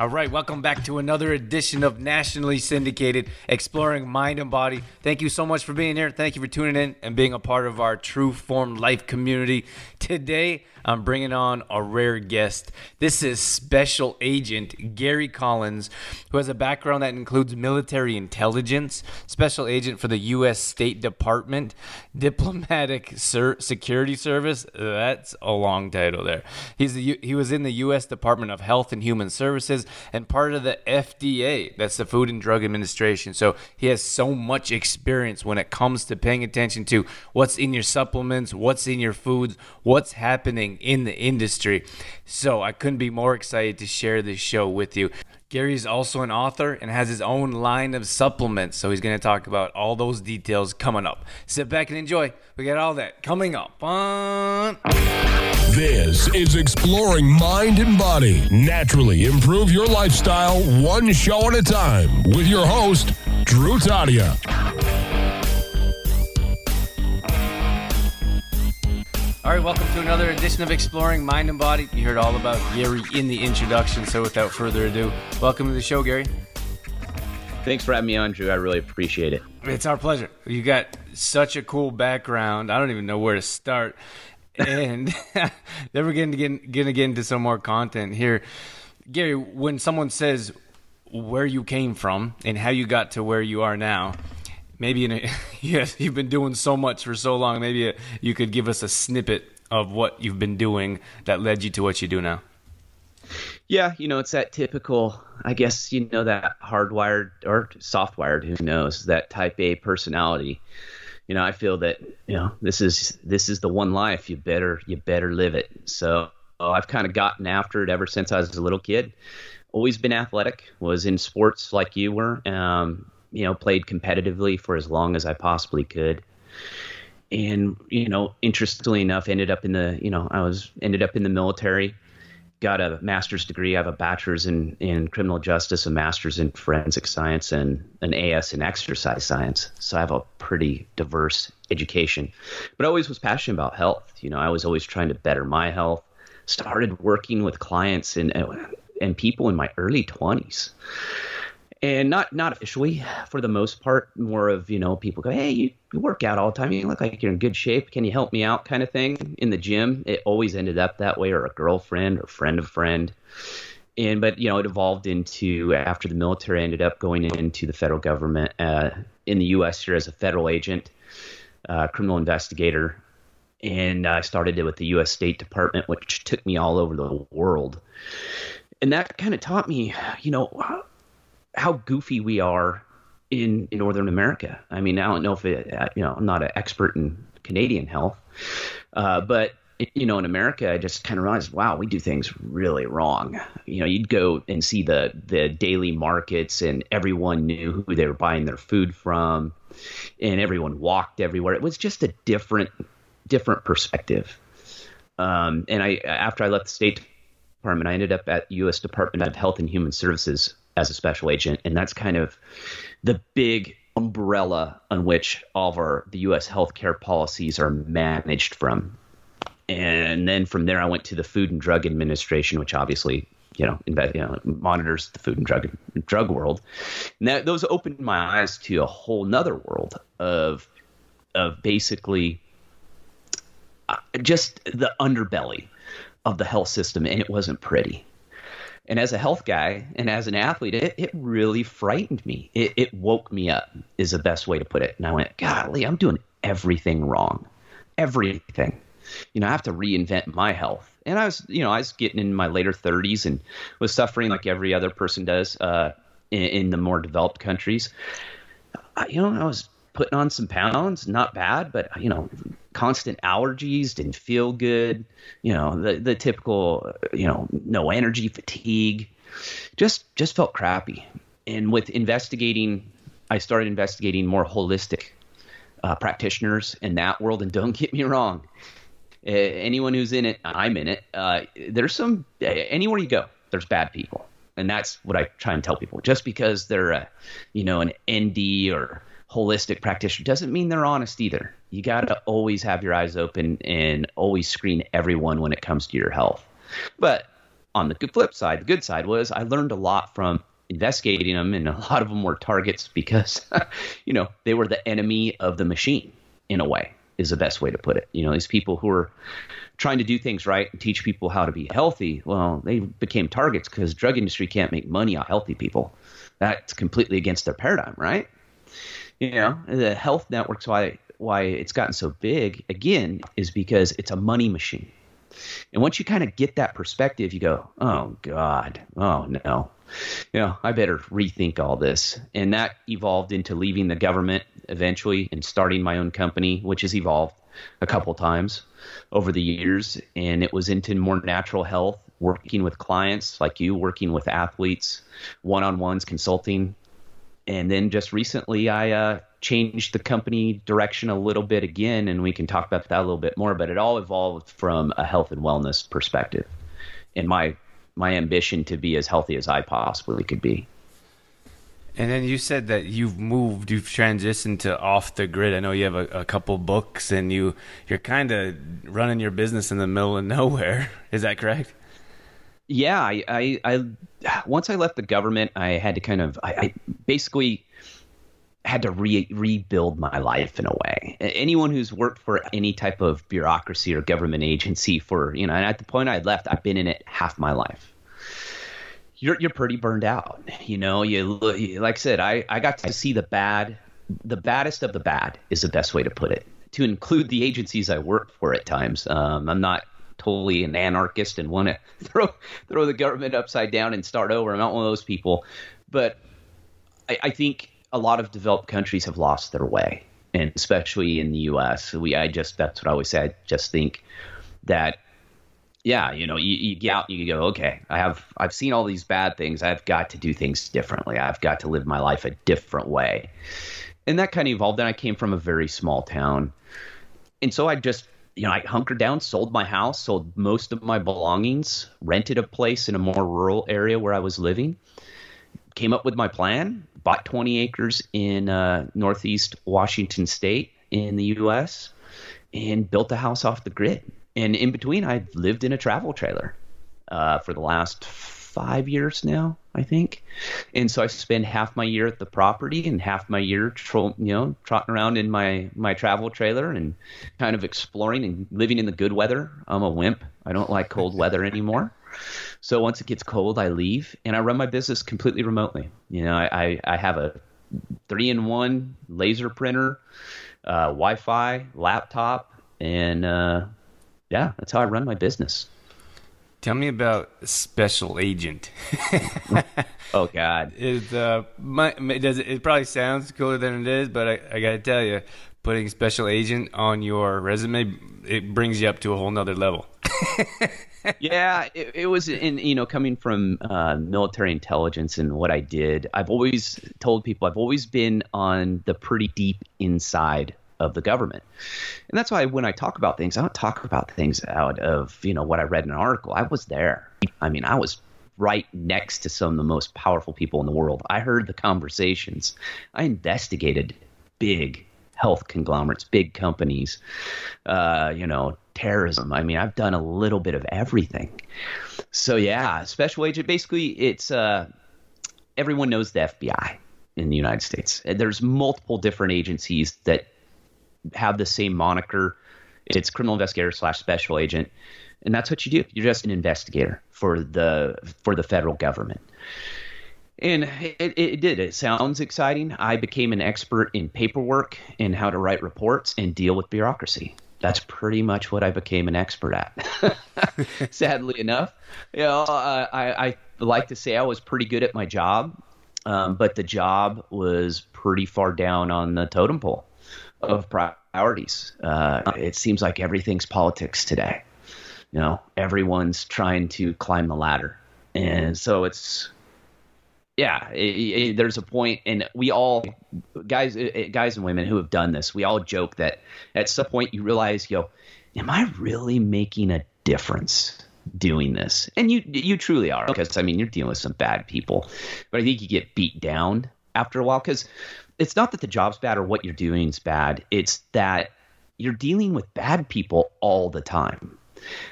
All right, welcome back to another edition of nationally syndicated Exploring Mind and Body. Thank you so much for being here. Thank you for tuning in and being a part of our True Form Life community. Today, I'm bringing on a rare guest. This is Special Agent Gary Collins, who has a background that includes military intelligence, Special Agent for the U.S. State Department, Diplomatic Security Service. That's a long title there. He's the, he was in the U.S. Department of Health and Human Services and part of the FDA. That's the Food and Drug Administration. So he has so much experience when it comes to paying attention to what's in your supplements, what's in your foods, what's happening in the industry. So I couldn't be more excited to share this show with you. Gary is also an author and has his own line of supplements, so he's going to talk about all those details coming up. Sit back and enjoy. We got all that coming up on. This is Exploring Mind and Body. Naturally improve your lifestyle one show at a time with your host, Drew Tadia. All right, welcome to another edition of Exploring Mind and Body. You heard all about Gary in the introduction, so without further ado, welcome to the show, Gary. Thanks for having me on, Drew. I really appreciate it. It's our pleasure. You got such a cool background. I don't even know where to start. And then we're going to get, to get into some more content here. Gary, when someone says where you came from and how you got to where you are now, maybe in a, yes, you've been doing so much for so long. Maybe you could give us a snippet of what you've been doing that led you to what you do now. Yeah, you know, it's that typical, I guess, you know, that hardwired or softwired, who knows, that type A personality. You know, I feel that, you know, this is this is the one life. You better you better live it. So I've kind of gotten after it ever since I was a little kid. Always been athletic, was in sports like you were. Um, you know, played competitively for as long as I possibly could. And, you know, interestingly enough, ended up in the, you know, I was ended up in the military, got a master's degree. I have a bachelor's in, in criminal justice, a master's in forensic science, and an AS in exercise science. So I have a pretty diverse education. But I always was passionate about health. You know, I was always trying to better my health. Started working with clients and and people in my early 20s and not not officially for the most part more of you know people go hey you, you, work out all the time. You look like you're in good shape. Can you help me out? kind of thing. In the gym it always ended up that way or a girlfriend or friend of friend. And but you know it evolved into after the military ended up going into the federal government uh, in the us here as a federal agent uh, criminal investigator. And i started it with the us state department which took me all over the world. And that kind of taught me you know how goofy we are in, in Northern America. I mean, I don't know if it, you know, I'm not an expert in Canadian health, uh, but you know, in America, I just kind of realized, wow, we do things really wrong. You know, you'd go and see the the daily markets, and everyone knew who they were buying their food from, and everyone walked everywhere. It was just a different different perspective. Um, and I, after I left the State Department, I ended up at U.S. Department of Health and Human Services as a special agent, and that's kind of the big umbrella on which all of our the U.S. healthcare policies are managed from. And then from there, I went to the Food and Drug Administration, which obviously you know, you know monitors the food and drug drug world. And that, those opened my eyes to a whole nother world of of basically uh, just the underbelly of the health system, and it wasn't pretty. And as a health guy and as an athlete, it, it really frightened me. It, it woke me up, is the best way to put it. And I went, golly, I'm doing everything wrong. Everything. You know, I have to reinvent my health. And I was, you know, I was getting in my later 30s and was suffering like every other person does uh, in, in the more developed countries. I, you know, I was putting on some pounds, not bad, but you know, constant allergies, didn't feel good, you know, the the typical, you know, no energy, fatigue, just just felt crappy. and with investigating, I started investigating more holistic uh, practitioners in that world. And don't get me wrong, anyone who's in it, I'm in it. Uh, there's some anywhere you go, there's bad people, and that's what I try and tell people. Just because they're, a, you know, an ND or holistic practitioner doesn't mean they're honest either. You got to always have your eyes open and always screen everyone when it comes to your health. But on the good flip side, the good side was I learned a lot from investigating them, and a lot of them were targets because, you know, they were the enemy of the machine in a way is the best way to put it. You know, these people who are trying to do things right and teach people how to be healthy, well, they became targets because drug industry can't make money on healthy people. That's completely against their paradigm, right? You know, the health networks why why it's gotten so big again is because it's a money machine. And once you kind of get that perspective, you go, "Oh God, oh no." you know, I better rethink all this. And that evolved into leaving the government eventually and starting my own company, which has evolved a couple times over the years. And it was into more natural health, working with clients like you, working with athletes, one on ones, consulting. And then just recently, I uh, changed the company direction a little bit again, and we can talk about that a little bit more. But it all evolved from a health and wellness perspective. And my my ambition to be as healthy as I possibly could be. And then you said that you've moved, you've transitioned to off the grid. I know you have a, a couple books, and you you're kind of running your business in the middle of nowhere. Is that correct? Yeah, I, I, I once I left the government, I had to kind of, I, I basically had to re- rebuild my life in a way. Anyone who's worked for any type of bureaucracy or government agency for, you know, and at the point I left, I've been in it half my life. You're you're pretty burned out. You know, you like I said, I I got to see the bad, the baddest of the bad is the best way to put it. To include the agencies I work for at times. Um, I'm not totally an anarchist and want to throw throw the government upside down and start over. I'm not one of those people, but I, I think a lot of developed countries have lost their way, and especially in the U.S. We, I just that's what I always say. I just think that, yeah, you know, you, you get out, and you go, okay, I have, I've seen all these bad things. I've got to do things differently. I've got to live my life a different way, and that kind of evolved. And I came from a very small town, and so I just you know, I hunkered down, sold my house, sold most of my belongings, rented a place in a more rural area where I was living, came up with my plan, bought 20 acres in uh, northeast Washington state in the U.S. and built a house off the grid. And in between, I lived in a travel trailer uh, for the last five years now, I think. And so I spend half my year at the property and half my year, tro- you know, trotting around in my my travel trailer and kind of exploring and living in the good weather. I'm a wimp. I don't like cold weather anymore. So once it gets cold, I leave and I run my business completely remotely. You know, I, I have a three in one laser printer, uh, Wi Fi, laptop, and uh, yeah, that's how I run my business. Tell me about Special Agent. oh God, is uh, my, does it, it probably sounds cooler than it is, but I, I got to tell you, putting Special Agent on your resume, it brings you up to a whole nother level. yeah, it, it, was in you know coming from uh, military intelligence and what I did. I've always told people I've always been on the pretty deep inside of the government, and that's why when I talk about things, I don't talk about things out of you know what I read in an article. I was there. I mean, I was right next to some of the most powerful people in the world. I heard the conversations. I investigated big health conglomerates, big companies, uh, you know, terrorism. I mean, I've done a little bit of everything. So yeah, special agent. Basically, it's uh, everyone knows the FBI in the United States. There's multiple different agencies that have the same moniker. It's criminal investigator slash special agent, and that's what you do. You're just an investigator for the for the federal government. And it, it, did. It sounds exciting. I became an expert in paperwork and how to write reports and deal with bureaucracy that's pretty much what I became an expert at. Sadly enough, you know, I, I like to say I was pretty good at my job, um, but the job was pretty far down on the totem pole of priorities. Uh, it seems like everything's politics today. You know, everyone's trying to climb the ladder, and so it's yeah, it, it, there's a point, and we all, guys, guys and women who have done this, we all joke that at some point you realize, yo, am I really making a difference doing this? And you, you truly are, because I mean, you're dealing with some bad people, but I think you get beat down after a while because it's not that the job's bad or what you're doing is bad. It's that you're dealing with bad people all the time.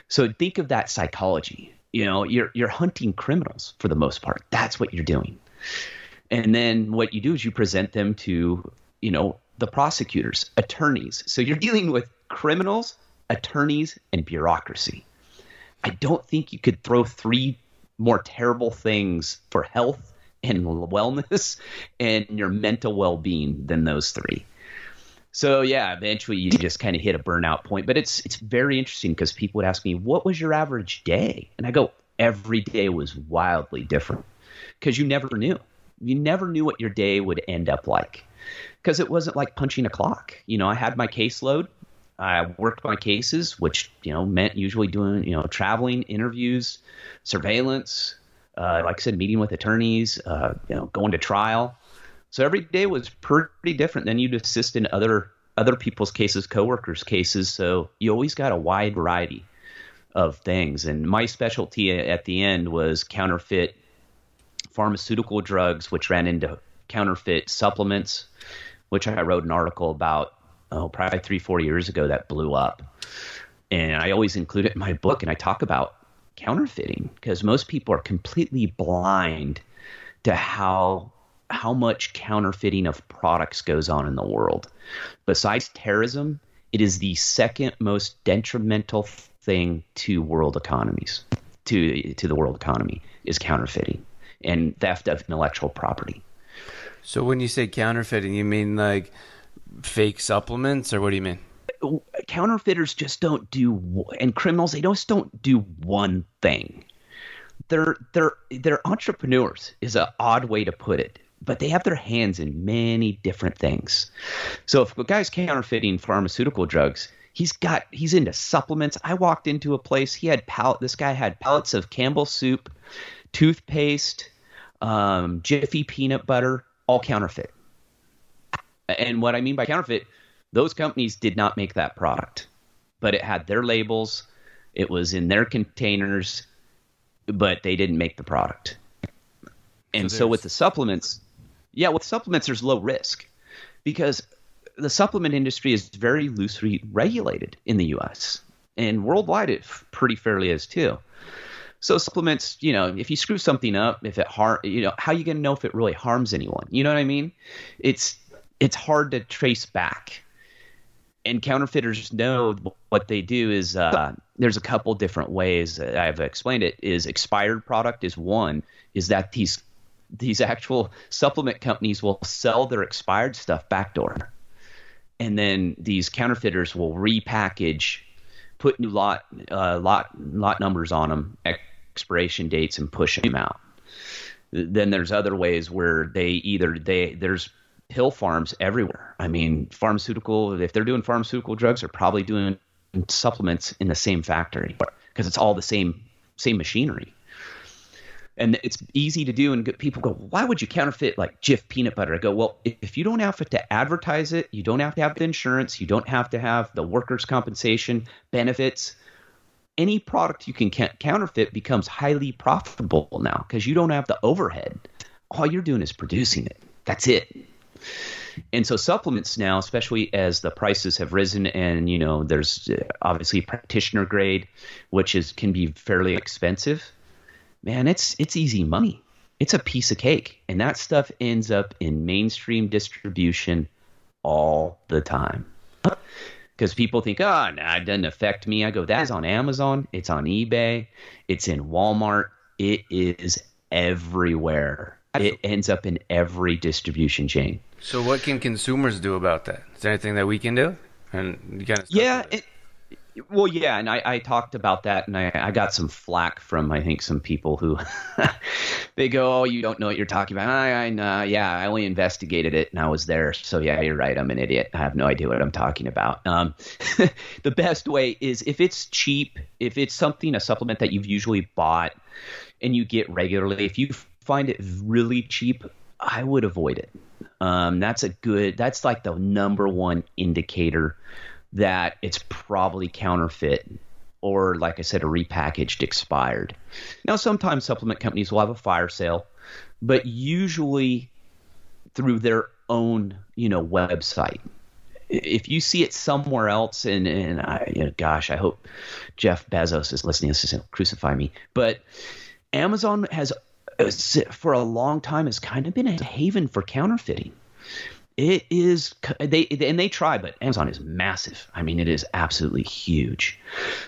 So think of that psychology. You know, you're you're hunting criminals for the most part. That's what you're doing. And then what you do is you present them to, you know, the prosecutors, attorneys. So you're dealing with criminals, attorneys, and bureaucracy. I don't think you could throw three more terrible things for health and wellness and your mental well-being than those three. So yeah, eventually you just kind of hit a burnout point. But it's it's very interesting because people would ask me, "What was your average day?" And I go, "Every day was wildly different because you never knew. You never knew what your day would end up like because it wasn't like punching a clock. You know, I had my caseload. I worked my cases, which you know meant usually doing you know traveling, interviews, surveillance, uh, like I said, meeting with attorneys, uh, you know, going to trial. So every day was pretty different. Then you'd assist in other other people's cases, coworkers' cases. So you always got a wide variety of things. And my specialty at the end was counterfeit pharmaceutical drugs, which ran into counterfeit supplements, which I wrote an article about oh probably three four years ago that blew up. And I always include it in my book, and I talk about counterfeiting because most people are completely blind to how how much counterfeiting of products goes on in the world. Besides terrorism, it is the second most detrimental thing to world economies, to to the world economy is counterfeiting and theft of intellectual property. So when you say counterfeiting, you mean like fake supplements, or what do you mean? Counterfeiters just don't do, and criminals they just don't do one thing. They're they're they're entrepreneurs is an odd way to put it but they have their hands in many different things. So if a guy's counterfeiting pharmaceutical drugs, he's got he's into supplements. I walked into a place, he had pallet this guy had pallets of Campbell soup, toothpaste, um, Jiffy peanut butter, all counterfeit. And what I mean by counterfeit, those companies did not make that product, but it had their labels, it was in their containers, but they didn't make the product. And so, so with the supplements, yeah, with supplements, there's low risk because the supplement industry is very loosely regulated in the U.S. and worldwide, it pretty fairly is too. So supplements, you know, if you screw something up, if it harm, you know, how are you going to know if it really harms anyone? You know what I mean? It's it's hard to trace back. And counterfeiters know what they do is uh, there's a couple different ways I've explained it. Is expired product is one. Is that these these actual supplement companies will sell their expired stuff backdoor. And then these counterfeiters will repackage, put new lot uh, lot lot numbers on them, expiration dates, and push them out. Then there's other ways where they either they there's pill farms everywhere. I mean, pharmaceutical if they're doing pharmaceutical drugs, they're probably doing supplements in the same factory because it's all the same same machinery and it's easy to do. And people go, why would you counterfeit like Jif peanut butter? I go, well, if you don't have to advertise it, you don't have to have the insurance, you don't have to have the workers' compensation benefits. Any product you can counterfeit becomes highly profitable now because you don't have the overhead. All you're doing is producing it. That's it. And so supplements now, especially as the prices have risen, and you know, there's uh, obviously practitioner grade, which is can be fairly expensive man, it's it's easy money. It's a piece of cake, and that stuff ends up in mainstream distribution all the time. Because people think, oh, nah, it doesn't affect me. I go, that's on Amazon. It's on eBay. It's in Walmart. It is everywhere. It ends up in every distribution chain. So, what can consumers do about that? Is there anything that we can do? And kind of yeah, it, well, yeah, and I, I talked about that, and I, I got some flack from I think some people who they go, "Oh, you don't know what you're talking about." I, I know, yeah, I only investigated it, and I was there, so yeah, you're right. I'm an idiot. I have no idea what I'm talking about. Um, the best way is if it's cheap, if it's something a supplement that you've usually bought and you get regularly. If you find it really cheap, I would avoid it. Um, that's a good. That's like the number one indicator that it's probably counterfeit or, like I said, a repackaged expired. Now, sometimes supplement companies will have a fire sale, but usually through their own, you know, website. If you see it somewhere else, and and I, you know, gosh, I hope Jeff Bezos is listening. This is crucify me, but Amazon has for a long time has kind of been a haven for counterfeiting. It is they and they try, but Amazon is massive. I mean, it is absolutely huge.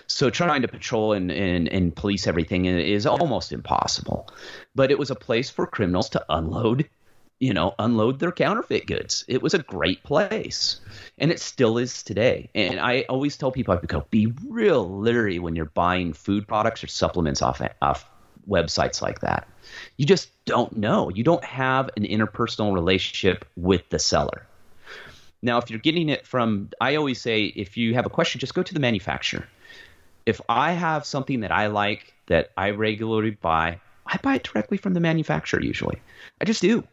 So trying to patrol and, and, and police everything is almost impossible. But it was a place for criminals to unload, you know, unload their counterfeit goods. It was a great place, and it still is today. And I always tell people, I go, be real leery when you're buying food products or supplements off off websites like that you just don't know. You don't have an interpersonal relationship with the seller. Now, if you're getting it from, I always say, if you have a question, just go to the manufacturer. If I have something that I like that I regularly buy, I buy it directly from the manufacturer usually. I just do.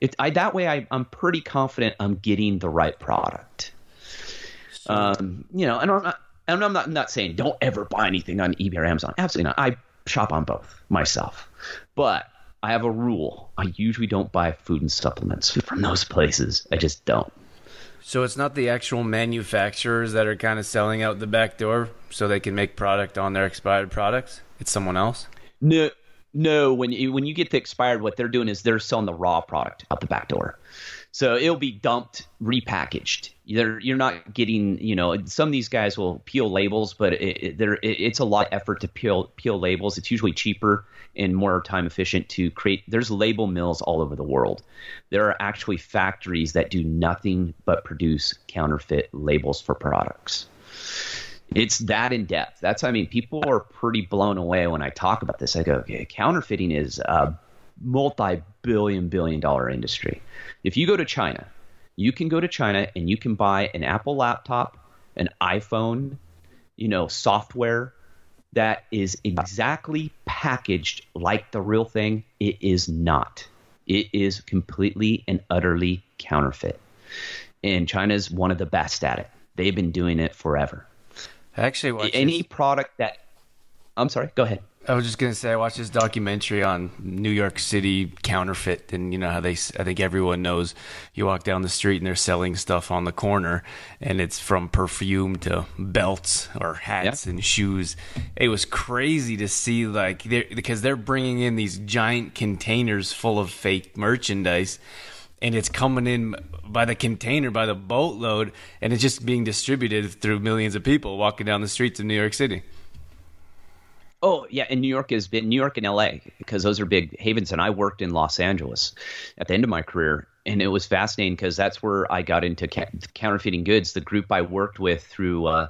It, I, that way, I, am pretty confident I'm getting the right product. Um, you know, and I'm not, and I'm not, I'm not saying don't ever buy anything on eBay or Amazon. Absolutely not. I shop on both myself. But I have a rule. I usually don't buy food and supplements from those places. I just don't. So it's not the actual manufacturers that are kind of selling out the back door so they can make product on their expired products. It's someone else. No, no. When you, when you get the expired, what they're doing is they're selling the raw product out the back door. So it'll be dumped, repackaged. You're, you're not getting, you know, some of these guys will peel labels, but it, it, it, it's a lot of effort to peel peel labels. It's usually cheaper and more time efficient to create. There's label mills all over the world. There are actually factories that do nothing but produce counterfeit labels for products. It's that in depth. That's, I mean, people are pretty blown away when I talk about this. I go, okay, counterfeiting is a multi billion, billion dollar industry. If you go to China, you can go to China and you can buy an Apple laptop, an iPhone, you know, software that is exactly packaged like the real thing, it is not. It is completely and utterly counterfeit. And China is one of the best at it. They've been doing it forever. Actually, any this. product that I'm sorry, go ahead. I was just gonna say I watched this documentary on New York City counterfeit, and you know how they. I think everyone knows you walk down the street and they're selling stuff on the corner, and it's from perfume to belts or hats yeah. and shoes. It was crazy to see like they're, because they're bringing in these giant containers full of fake merchandise, and it's coming in by the container by the boatload, and it's just being distributed through millions of people walking down the streets of New York City. Oh yeah, and New York has been New York and L.A. because those are big havens. And I worked in Los Angeles at the end of my career, and it was fascinating because that's where I got into ca- counterfeiting goods. The group I worked with through uh,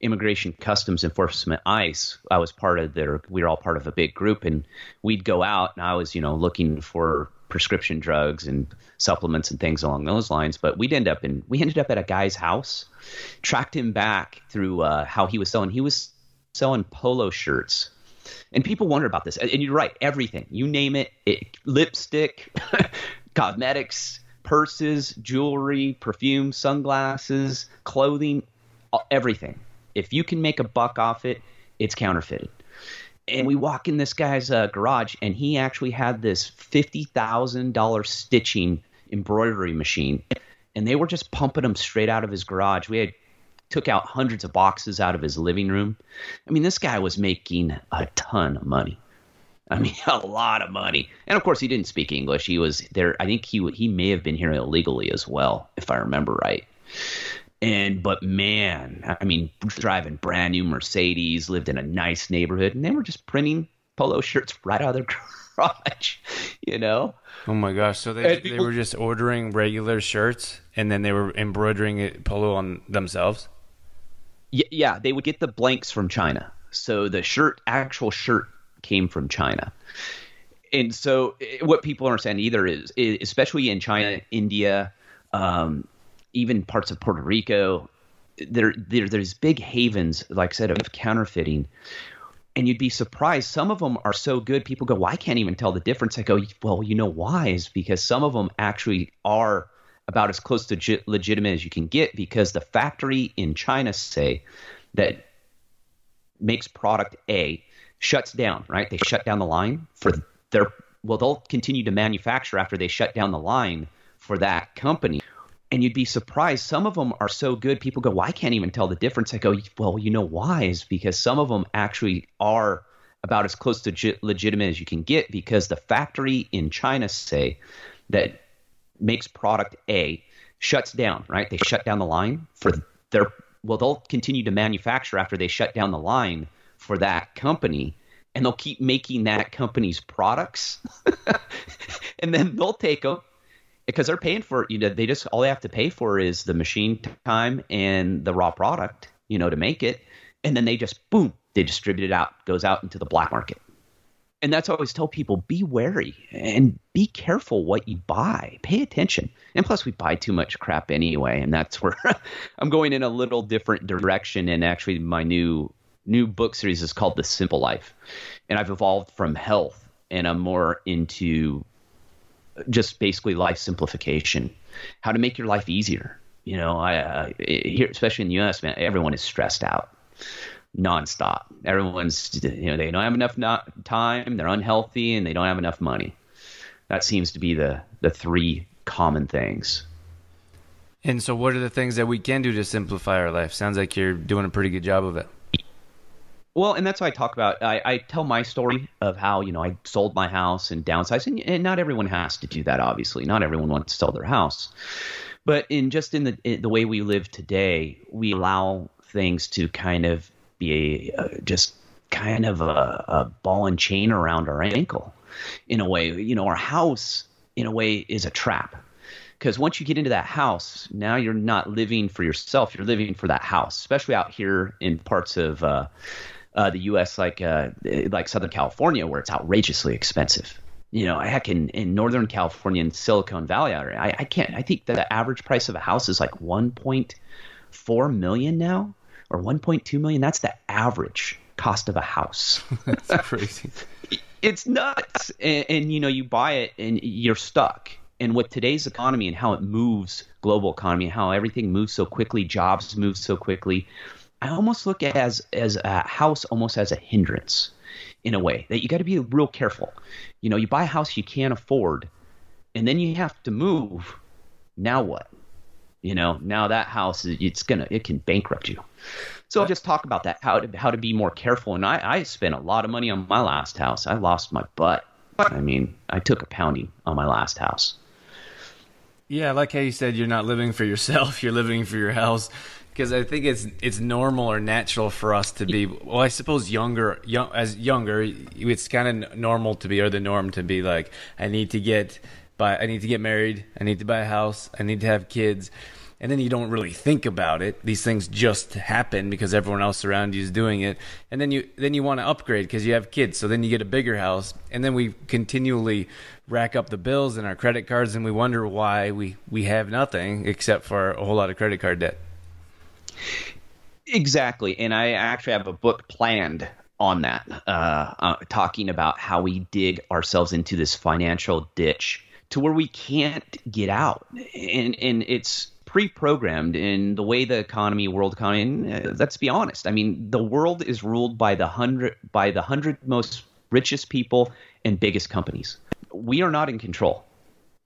Immigration Customs Enforcement ICE, I was part of their. We were all part of a big group, and we'd go out, and I was you know looking for prescription drugs and supplements and things along those lines. But we'd end up in we ended up at a guy's house, tracked him back through uh, how he was selling. He was selling polo shirts. And people wonder about this. And you're right, everything. You name it, it lipstick, cosmetics, purses, jewelry, perfume, sunglasses, clothing, everything. If you can make a buck off it, it's counterfeited. And we walk in this guy's uh, garage, and he actually had this $50,000 stitching embroidery machine. And they were just pumping them straight out of his garage. We had took out hundreds of boxes out of his living room. I mean, this guy was making a ton of money. I mean, a lot of money. And of course, he didn't speak English. He was there. I think he he may have been here illegally as well, if I remember right. And but man, I mean, driving brand new Mercedes, lived in a nice neighborhood, and they were just printing polo shirts right out of their garage. You know. Oh my gosh! So they they were just ordering regular shirts, and then they were embroidering it polo on themselves yeah, they would get the blanks from China. So the shirt, actual shirt, came from China. And so eh, what people understand either is, especially in China, India, um, even parts of Puerto Rico, there, there there's big havens, like I said, of counterfeiting. and you'd be surprised. Some of them are so good, people go, "Well, I can't even tell the difference." I go, "Well, you know why? Is because some of them actually are about as close to legitimate as you can get because the factory in China, say, that makes product A shuts down, right? They shut down the line for their well, they'll continue to manufacture after they shut down the line for that company. And you'd be surprised. Some of them are so good, people go, Well, I can't even tell the difference. I go, Well, you know why? Is because some of them actually are about as close to legitimate as you can get because the factory in China, say, that makes product A shuts down, right? They shut down the line for their, well, they'll continue to manufacture after they shut down the line for that company and they'll keep making that company's products and then they'll take them because they're paying for it, you know they just all they have to pay for is the machine time and the raw product you know to make it and then they just boom they distribute it out goes out into the black market and that's always tell people be wary and be careful what you buy. Pay attention. And plus, we buy too much crap anyway, and that's where I'm going in a little different direction. And actually, my new new book series is called The Simple Life. And I've evolved from health and I'm more into just basically life simplification, how to make your life easier. You know, I uh, here, especially in the U.S., man, everyone is stressed out nonstop. Everyone's, you know, they don't have enough not, time, they're unhealthy, and they don't have enough money. That seems to be the the three common things. And so, what are the things that we can do to simplify our life? Sounds like you're doing a pretty good job of it. Well, and that's what I talk about. I, I, tell my story of how you know I sold my house and downsized, and, and, not everyone has to do that. Obviously, not everyone wants to sell their house, but in just in the in the way we live today, we allow things to kind of be a, uh, just kind of a, a ball and chain around our ankle. In a way, you know, our house in a way is a trap because once you get into that house, now you're not living for yourself; you're living for that house. Especially out here in parts of uh, uh, the U.S. like uh, like Southern California, where it's outrageously expensive. You know, heck, in, in Northern California and Silicon Valley, I, I can't. I think that the average price of a house is like 1.4 million now, or 1.2 million. That's the average cost of a house. That's crazy. it's nuts, and, and you know, you buy it and you're stuck. And with today's economy and how it moves, global economy, how everything moves so quickly, jobs move so quickly, I almost look at as as a house almost as a hindrance in a way that you got to be real careful. You know, you buy a house you can't afford, and then you have to move. Now what? You know, now that house it's gonna it can bankrupt you. So I'll just talk about that how to how to be more careful. And I I spent a lot of money on my last house. I lost my butt. I mean, I took a pounding on my last house. Yeah, like how you said you're not living for yourself, you're living for your house because I think it's it's normal or natural for us to be. Well, I suppose younger, young as younger, it's kind of normal to be, or the norm to be like, I need to get, buy, I need to get married, I need to buy a house, I need to have kids, and then you don't really think about it. These things just happen because everyone else around you is doing it, and then you then you want to upgrade because you have kids. So then you get a bigger house, and then we continually rack up the bills and our credit cards, and we wonder why we we have nothing except for a whole lot of credit card debt. Exactly, and I actually have a book planned on that, uh, uh, talking about how we dig ourselves into this financial ditch to where we can't get out, and and it's pre-programmed in the way the economy, world economy. And, uh, let's be honest. I mean, the world is ruled by the hundred by the hundred most richest people and biggest companies. We are not in control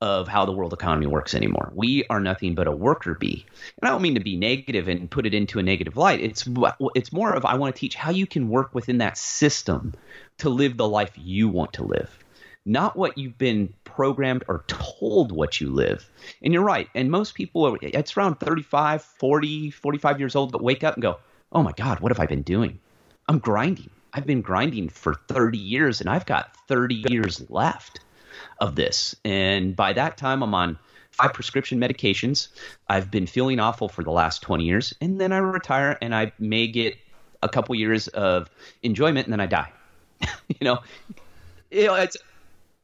of how the world economy works anymore. We are nothing but a worker bee. And I don't mean to be negative and put it into a negative light. It's it's more of I want to teach how you can work within that system to live the life you want to live. Not what you've been programmed or told what you live. And you're right. And most people are it's around 35, 40, 45 years old that wake up and go, "Oh my god, what have I been doing? I'm grinding. I've been grinding for 30 years and I've got 30 years left." of this. And by that time, I'm on five prescription medications. I've been feeling awful for the last 20 years. And then I retire and I may get a couple years of enjoyment and then I die. you know, you know, it's,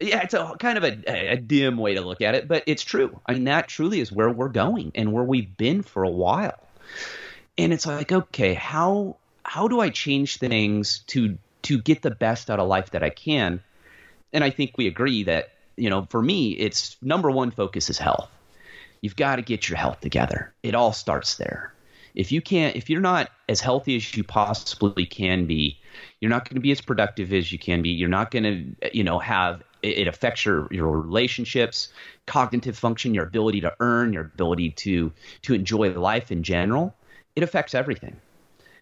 yeah, it's a kind of a, a, dim way to look at it, but it's true. I mean, that truly is where we're going and where we've been for a while. And it's like, okay, how how do I change things to to get the best out of life that I can. And I think we agree that, you know, for me, it's number one focus is health. You've got to get your health together. It all starts there. If you can't, if you're not as healthy as you possibly can be, you're not going to be as productive as you can be. You're not going to, you know, have it affects your your relationships, cognitive function, your ability to earn, your ability to to enjoy life in general. It affects everything.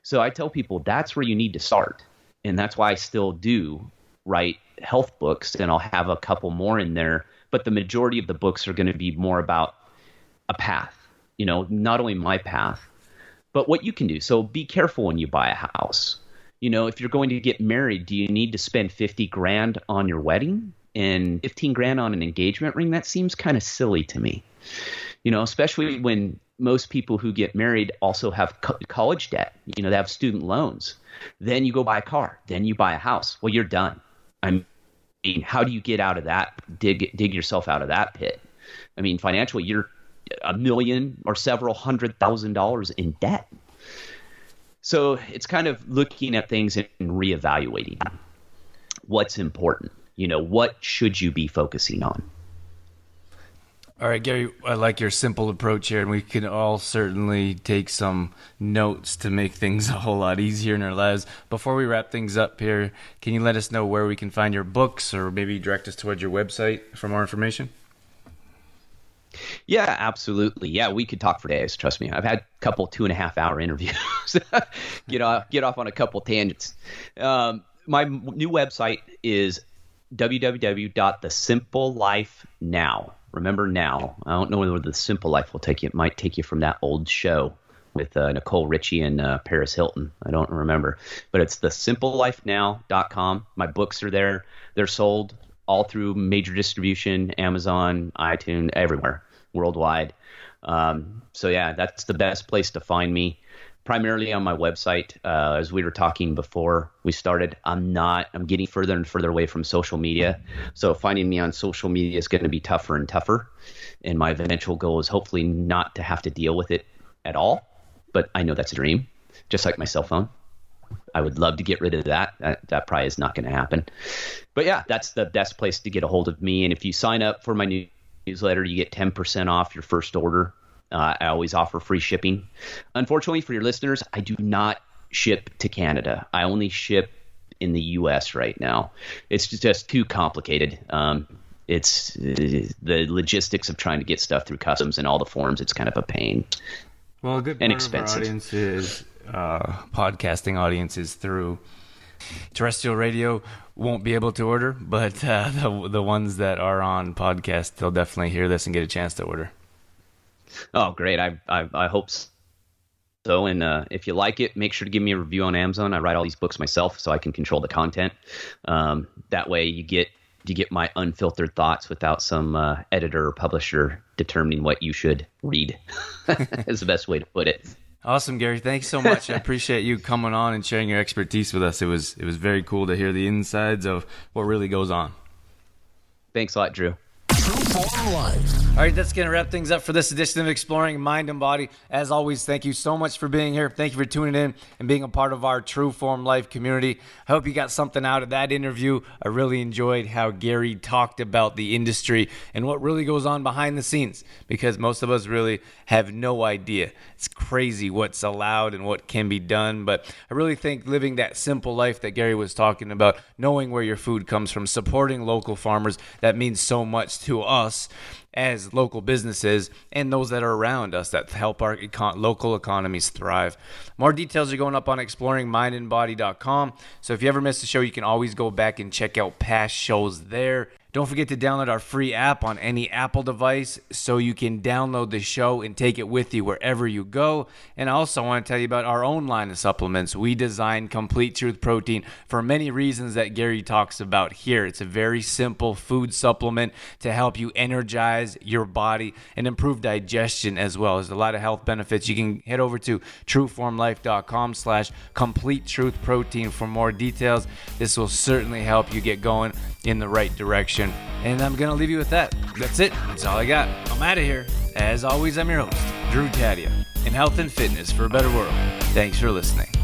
So I tell people that's where you need to start, and that's why I still do write health books, and I'll have a couple more in there. But the majority of the books are going to be more about a path. You know, not only my path, but what you can do. So be careful when you buy a house. You know, if you're going to get married, do you need to spend 50 grand on your wedding and 15 grand on an engagement ring? That seems kind of silly to me. You know, especially when most people who get married also have co- college debt. You know, they have student loans. Then you go buy a car. Then you buy a house. Well, you're done. I mean, how do you get out of that? Dig dig yourself out of that pit. I mean, financially, you're a million or several hundred thousand dollars in debt. So it's kind of looking at things and reevaluating what's important. You know, what should you be focusing on? All right, Gary, I like your simple approach here, and we can all certainly take some notes to make things a whole lot easier in our lives. Before we wrap things up here, can you let us know where we can find your books or maybe direct us towards your website for more information? Yeah, absolutely. Yeah, we could talk for days. Trust me. I've had a couple two and a half hour interviews. get off, get off on a couple tangents. Um, my new website is www.thesimplelifenow. Remember now. I don't know where the simple life will take you. It might take you from that old show with uh, Nicole Richie and uh, Paris Hilton. I don't remember, but it's thesimplelifenow.com. My books are there. They're sold all through major distribution, Amazon, iTunes, everywhere worldwide. Um, so yeah, that's the best place to find me. Primarily on my website, uh, as we were talking before we started. I'm not. I'm getting further and further away from social media. So finding me on social media is going to be tougher and tougher. And my eventual goal is hopefully not to have to deal with it at all. But I know that's a dream, just like my cell phone. I would love to get rid of that. That, that probably is not going to happen. But yeah, that's the best place to get a hold of me. And if you sign up for my newsletter, you get 10% off your first order. Uh, I always offer free shipping. Unfortunately, for your listeners, I do not ship to Canada. I only ship in the U.S. right now. It's just too complicated. Um, it's the logistics of trying to get stuff through customs and all the forms. It's kind of a pain. Well, a good and expensive. audience is uh, podcasting audiences through terrestrial radio won't be able to order, but uh, the the ones that are on podcast, they'll definitely hear this and get a chance to order. Oh, great! I I, I hope so. And uh, if you like it, make sure to give me a review on Amazon. I write all these books myself, so I can control the content. Um, that way, you get you get my unfiltered thoughts without some uh, editor or publisher determining what you should read. is the best way to put it. Awesome, Gary. Thanks so much. I appreciate you coming on and sharing your expertise with us. It was it was very cool to hear the insides of what really goes on. Thanks a lot, Drew. All right, that's going to wrap things up for this edition of Exploring Mind and Body. As always, thank you so much for being here. Thank you for tuning in and being a part of our True Form Life community. I hope you got something out of that interview. I really enjoyed how Gary talked about the industry and what really goes on behind the scenes because most of us really have no idea. It's crazy what's allowed and what can be done. But I really think living that simple life that Gary was talking about, knowing where your food comes from, supporting local farmers, that means so much to us as local businesses and those that are around us that help our econ- local economies thrive. More details are going up on exploringmindandbody.com. So if you ever miss a show, you can always go back and check out past shows there. Don't forget to download our free app on any Apple device so you can download the show and take it with you wherever you go. And I also want to tell you about our own line of supplements. We designed Complete Truth Protein for many reasons that Gary talks about here. It's a very simple food supplement to help you energize your body and improve digestion as well. There's a lot of health benefits. You can head over to trueformlife.com slash complete truth protein for more details. This will certainly help you get going in the right direction. And I'm going to leave you with that. That's it. That's all I got. I'm out of here. As always, I'm your host, Drew Tadia, in health and fitness for a better world. Thanks for listening.